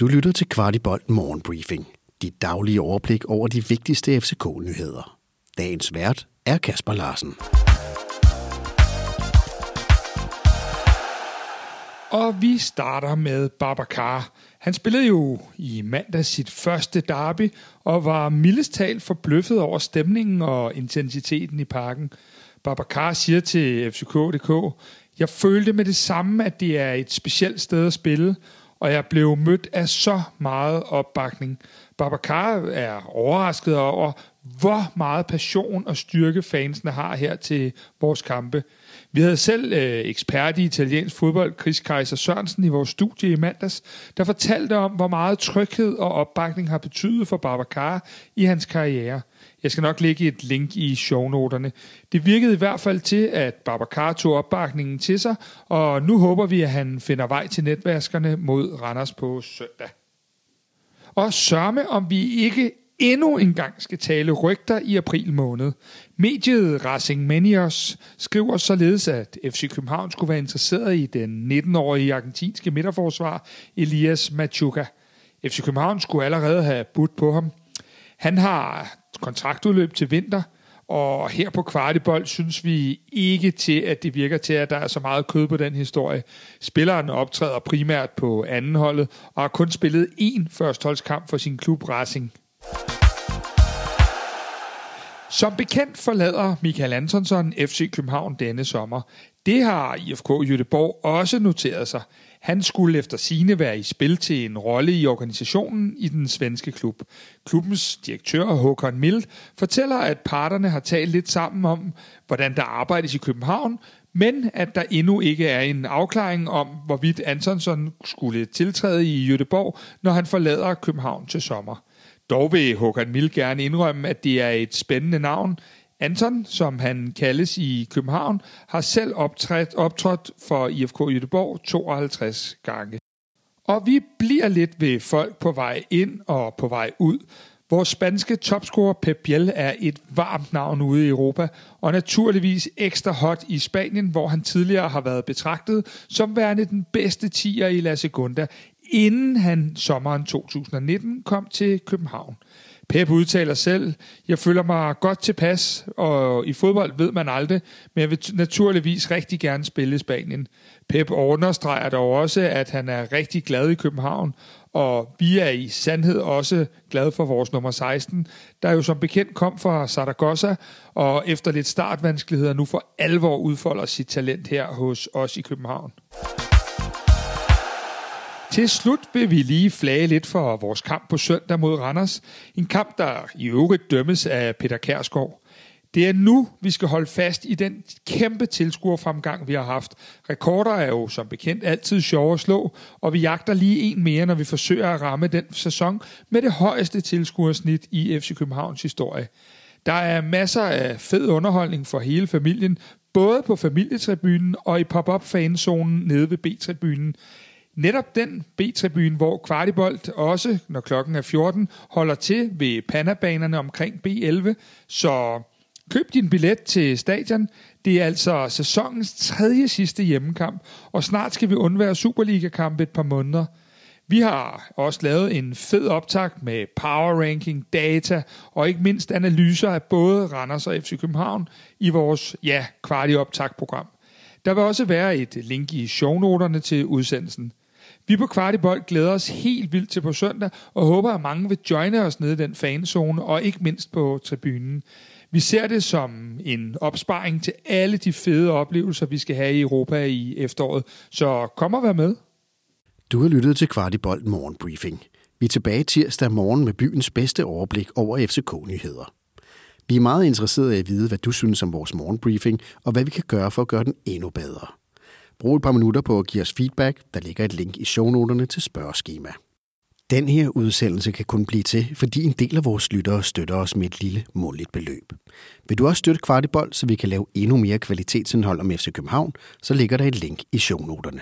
Du lytter til Kvartibolt Morgenbriefing. Dit daglige overblik over de vigtigste FCK-nyheder. Dagens vært er Kasper Larsen. Og vi starter med Babacar. Han spillede jo i mandag sit første derby, og var mildest talt forbløffet over stemningen og intensiteten i parken. Babacar siger til FCK.dk, jeg følte med det samme, at det er et specielt sted at spille, og jeg blev mødt af så meget opbakning. Babacar er overrasket over, hvor meget passion og styrke fansene har her til vores kampe. Vi havde selv øh, ekspert i italiensk fodbold, Chris Kaiser Sørensen, i vores studie i mandags, der fortalte om, hvor meget tryghed og opbakning har betydet for Babacar i hans karriere. Jeg skal nok lægge et link i shownoterne. Det virkede i hvert fald til, at Babacar tog opbakningen til sig, og nu håber vi, at han finder vej til netvaskerne mod Randers på søndag. Og sørme, om vi ikke endnu en gang skal tale rygter i april måned. Mediet Racing Manios skriver således, at FC København skulle være interesseret i den 19-årige argentinske midterforsvar Elias Machuca. FC København skulle allerede have budt på ham. Han har kontraktudløb til vinter, og her på Kvartibold synes vi ikke til, at det virker til, at der er så meget kød på den historie. Spilleren optræder primært på anden holdet, og har kun spillet én førstholdskamp for sin klub Racing. Som bekendt forlader Michael Antonsson FC København denne sommer. Det har IFK Jødeborg også noteret sig. Han skulle efter sine være i spil til en rolle i organisationen i den svenske klub. Klubbens direktør Håkon Mild fortæller, at parterne har talt lidt sammen om, hvordan der arbejdes i København, men at der endnu ikke er en afklaring om, hvorvidt Antonsson skulle tiltræde i Jødeborg, når han forlader København til sommer. Dog vil Håkan Mild gerne indrømme, at det er et spændende navn. Anton, som han kaldes i København, har selv optrådt, optrådt for IFK Jødeborg 52 gange. Og vi bliver lidt ved folk på vej ind og på vej ud. Vores spanske topscorer Pep Biel er et varmt navn ude i Europa, og naturligvis ekstra hot i Spanien, hvor han tidligere har været betragtet som værende den bedste tiger i La Segunda, inden han sommeren 2019 kom til København. Pep udtaler selv, jeg føler mig godt tilpas, og i fodbold ved man aldrig, men jeg vil naturligvis rigtig gerne spille i Spanien. Pep understreger dog også, at han er rigtig glad i København, og vi er i sandhed også glade for vores nummer 16, der jo som bekendt kom fra Zaragoza, og efter lidt startvanskeligheder nu for alvor udfolder sit talent her hos os i København. Til slut vil vi lige flage lidt for vores kamp på søndag mod Randers. En kamp, der i øvrigt dømmes af Peter Kærsgaard. Det er nu, vi skal holde fast i den kæmpe tilskuerfremgang, vi har haft. Rekorder er jo som bekendt altid sjove at slå, og vi jagter lige en mere, når vi forsøger at ramme den sæson med det højeste tilskuersnit i FC Københavns historie. Der er masser af fed underholdning for hele familien, både på familietribunen og i pop-up fanzonen nede ved B-tribunen. Netop den B-tribune, hvor Kvartibolt også, når klokken er 14, holder til ved Panabanerne omkring B11. Så køb din billet til stadion. Det er altså sæsonens tredje sidste hjemmekamp, og snart skal vi undvære Superliga-kamp et par måneder. Vi har også lavet en fed optakt med power ranking, data og ikke mindst analyser af både Randers og FC København i vores ja, kvartioptaktprogram. Der vil også være et link i shownoterne til udsendelsen. Vi på Kvartibold glæder os helt vildt til på søndag, og håber, at mange vil joine os nede i den fanzone, og ikke mindst på tribunen. Vi ser det som en opsparing til alle de fede oplevelser, vi skal have i Europa i efteråret. Så kom og vær med. Du har lyttet til Kvartibold Morgenbriefing. Vi er tilbage tirsdag morgen med byens bedste overblik over FCK-nyheder. Vi er meget interesserede i at vide, hvad du synes om vores morgenbriefing, og hvad vi kan gøre for at gøre den endnu bedre. Brug et par minutter på at give os feedback. Der ligger et link i shownoterne til spørgeskema. Den her udsendelse kan kun blive til, fordi en del af vores lyttere støtter os med et lille måligt beløb. Vil du også støtte Kvartibold, så vi kan lave endnu mere kvalitetsindhold om FC København, så ligger der et link i shownoterne.